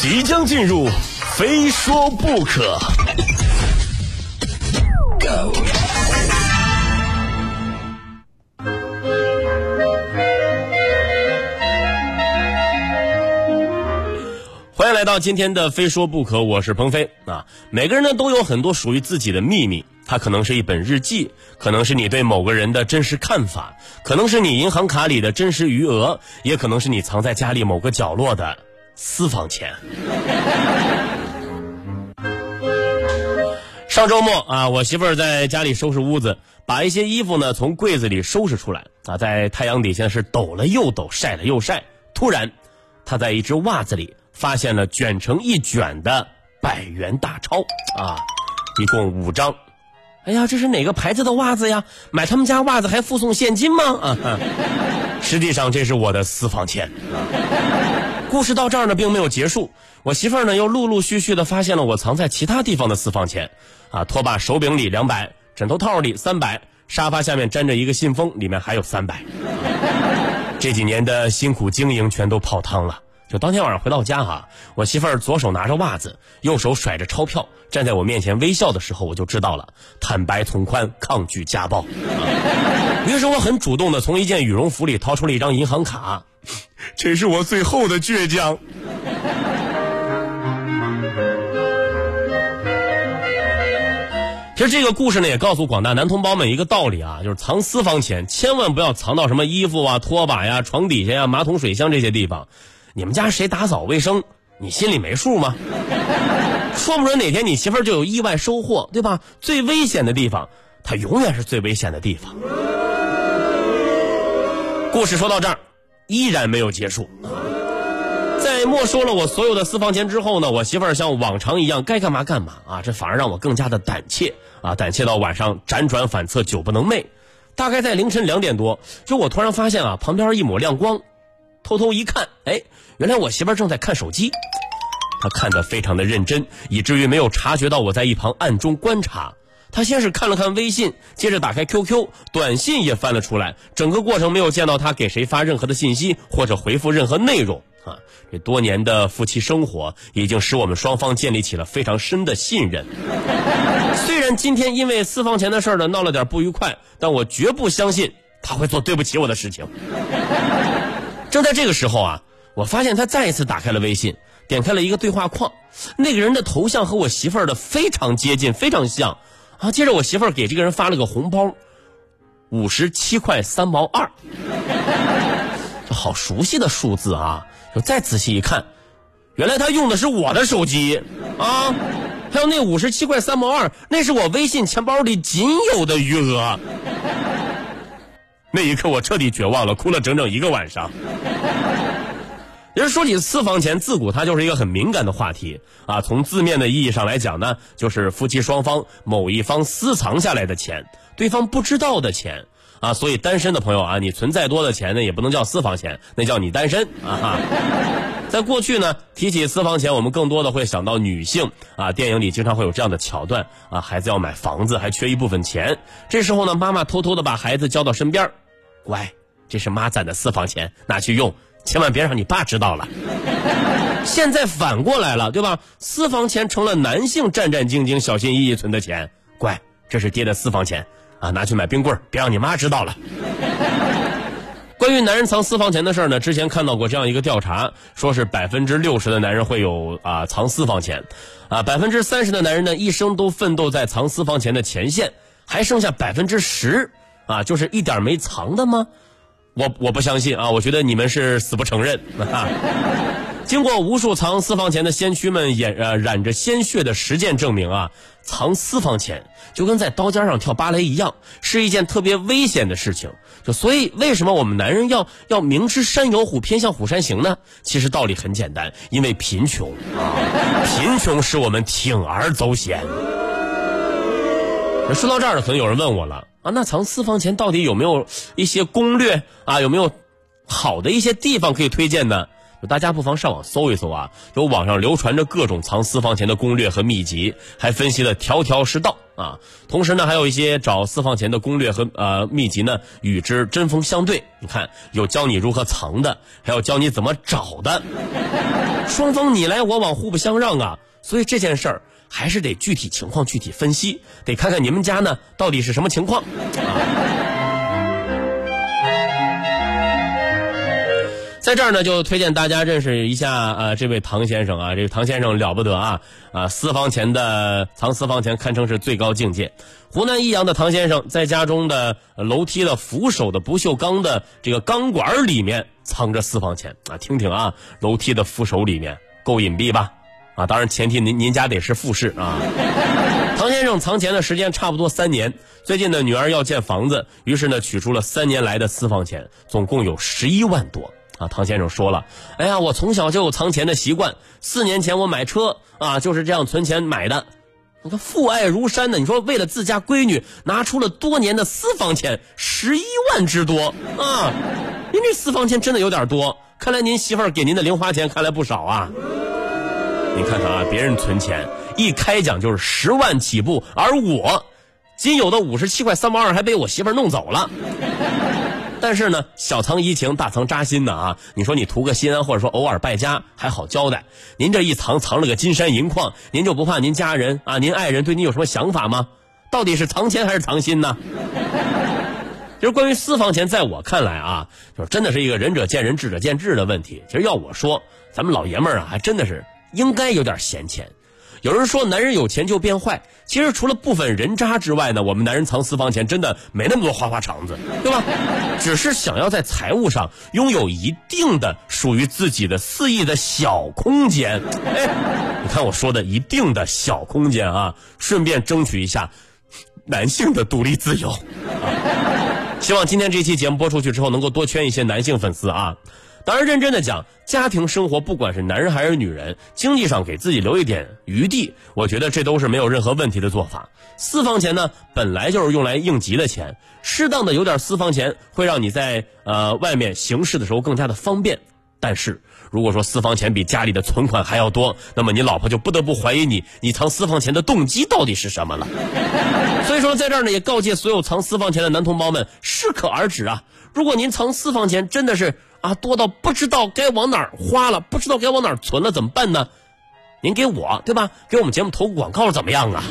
即将进入，非说不可。欢迎来到今天的《非说不可》，我是鹏飞啊。每个人呢都有很多属于自己的秘密，它可能是一本日记，可能是你对某个人的真实看法，可能是你银行卡里的真实余额，也可能是你藏在家里某个角落的私房钱。上周末啊，我媳妇儿在家里收拾屋子，把一些衣服呢从柜子里收拾出来啊，在太阳底下是抖了又抖，晒了又晒。突然，她在一只袜子里发现了卷成一卷的百元大钞啊，一共五张。哎呀，这是哪个牌子的袜子呀？买他们家袜子还附送现金吗？啊，实际上这是我的私房钱。啊故事到这儿呢，并没有结束。我媳妇儿呢，又陆陆续续的发现了我藏在其他地方的私房钱，啊，拖把手柄里两百，枕头套里三百，沙发下面粘着一个信封，里面还有三百。这几年的辛苦经营全都泡汤了。就当天晚上回到家哈，我媳妇儿左手拿着袜子，右手甩着钞票，站在我面前微笑的时候，我就知道了，坦白从宽，抗拒家暴。于是我很主动的从一件羽绒服里掏出了一张银行卡，这是我最后的倔强。其实这个故事呢，也告诉广大男同胞们一个道理啊，就是藏私房钱，千万不要藏到什么衣服啊、拖把呀、床底下呀、马桶水箱这些地方。你们家谁打扫卫生，你心里没数吗？说不准哪天你媳妇儿就有意外收获，对吧？最危险的地方，它永远是最危险的地方。故事说到这儿，依然没有结束。在没收了我所有的私房钱之后呢，我媳妇儿像往常一样该干嘛干嘛啊，这反而让我更加的胆怯啊，胆怯到晚上辗转反侧，久不能寐。大概在凌晨两点多，就我突然发现啊，旁边一抹亮光，偷偷一看，哎，原来我媳妇儿正在看手机，她看得非常的认真，以至于没有察觉到我在一旁暗中观察。他先是看了看微信，接着打开 QQ，短信也翻了出来，整个过程没有见到他给谁发任何的信息或者回复任何内容。啊，这多年的夫妻生活已经使我们双方建立起了非常深的信任。虽然今天因为私房钱的事儿呢闹了点不愉快，但我绝不相信他会做对不起我的事情。正在这个时候啊，我发现他再一次打开了微信，点开了一个对话框，那个人的头像和我媳妇儿的非常接近，非常像。啊，接着我媳妇儿给这个人发了个红包，五十七块三毛二，这好熟悉的数字啊！就再仔细一看，原来他用的是我的手机啊！还有那五十七块三毛二，那是我微信钱包里仅有的余额。那一刻我彻底绝望了，哭了整整一个晚上。人说起私房钱，自古它就是一个很敏感的话题啊。从字面的意义上来讲呢，就是夫妻双方某一方私藏下来的钱，对方不知道的钱啊。所以单身的朋友啊，你存再多的钱呢，也不能叫私房钱，那叫你单身啊。在过去呢，提起私房钱，我们更多的会想到女性啊。电影里经常会有这样的桥段啊，孩子要买房子，还缺一部分钱，这时候呢，妈妈偷偷的把孩子叫到身边，乖，这是妈攒的私房钱，拿去用。千万别让你爸知道了。现在反过来了，对吧？私房钱成了男性战战兢兢、小心翼翼存的钱。乖，这是爹的私房钱啊，拿去买冰棍别让你妈知道了。关于男人藏私房钱的事呢，之前看到过这样一个调查，说是百分之六十的男人会有啊藏私房钱，啊百分之三十的男人呢一生都奋斗在藏私房钱的前线，还剩下百分之十啊就是一点没藏的吗？我我不相信啊！我觉得你们是死不承认。经过无数藏私房钱的先驱们演呃染着鲜血的实践证明啊，藏私房钱就跟在刀尖上跳芭蕾一样，是一件特别危险的事情。就所以为什么我们男人要要明知山有虎，偏向虎山行呢？其实道理很简单，因为贫穷啊，贫穷使我们铤而走险。说到这儿呢，可能有人问我了。啊，那藏私房钱到底有没有一些攻略啊？有没有好的一些地方可以推荐呢？大家不妨上网搜一搜啊，有网上流传着各种藏私房钱的攻略和秘籍，还分析的条条是道啊。同时呢，还有一些找私房钱的攻略和呃秘籍呢，与之针锋相对。你看，有教你如何藏的，还有教你怎么找的，双方你来我往，互不相让啊。所以这件事儿还是得具体情况具体分析，得看看你们家呢到底是什么情况。在这儿呢，就推荐大家认识一下啊，这位唐先生啊，这个唐先生了不得啊啊，私房钱的藏私房钱堪称是最高境界。湖南益阳的唐先生在家中的楼梯的扶手的不锈钢的这个钢管里面藏着私房钱啊，听听啊，楼梯的扶手里面够隐蔽吧？啊，当然前提您您家得是复式啊。唐先生藏钱的时间差不多三年，最近呢女儿要建房子，于是呢取出了三年来的私房钱，总共有十一万多。啊，唐先生说了，哎呀，我从小就有藏钱的习惯。四年前我买车啊，就是这样存钱买的。你看父爱如山的，你说为了自家闺女拿出了多年的私房钱十一万之多啊！您这私房钱真的有点多，看来您媳妇儿给您的零花钱看来不少啊。你看看啊，别人存钱一开奖就是十万起步，而我仅有的五十七块三毛二还被我媳妇弄走了。但是呢，小藏怡情，大藏扎心呢啊！你说你图个心安，或者说偶尔败家还好交代。您这一藏藏了个金山银矿，您就不怕您家人啊、您爱人对你有什么想法吗？到底是藏钱还是藏心呢？就是关于私房钱，在我看来啊，就是真的是一个仁者见仁，智者见智的问题。其实要我说，咱们老爷们儿啊，还真的是应该有点闲钱。有人说男人有钱就变坏，其实除了部分人渣之外呢，我们男人藏私房钱真的没那么多花花肠子，对吧？只是想要在财务上拥有一定的属于自己的肆意的小空间。哎，你看我说的一定的小空间啊，顺便争取一下男性的独立自由。希望今天这期节目播出去之后，能够多圈一些男性粉丝啊。当然，认真的讲，家庭生活不管是男人还是女人，经济上给自己留一点余地，我觉得这都是没有任何问题的做法。私房钱呢，本来就是用来应急的钱，适当的有点私房钱，会让你在呃外面行事的时候更加的方便。但是，如果说私房钱比家里的存款还要多，那么你老婆就不得不怀疑你，你藏私房钱的动机到底是什么了。所以说，在这儿呢，也告诫所有藏私房钱的男同胞们，适可而止啊！如果您藏私房钱真的是。啊，多到不知道该往哪儿花了，不知道该往哪儿存了，怎么办呢？您给我对吧？给我们节目投个广告怎么样啊？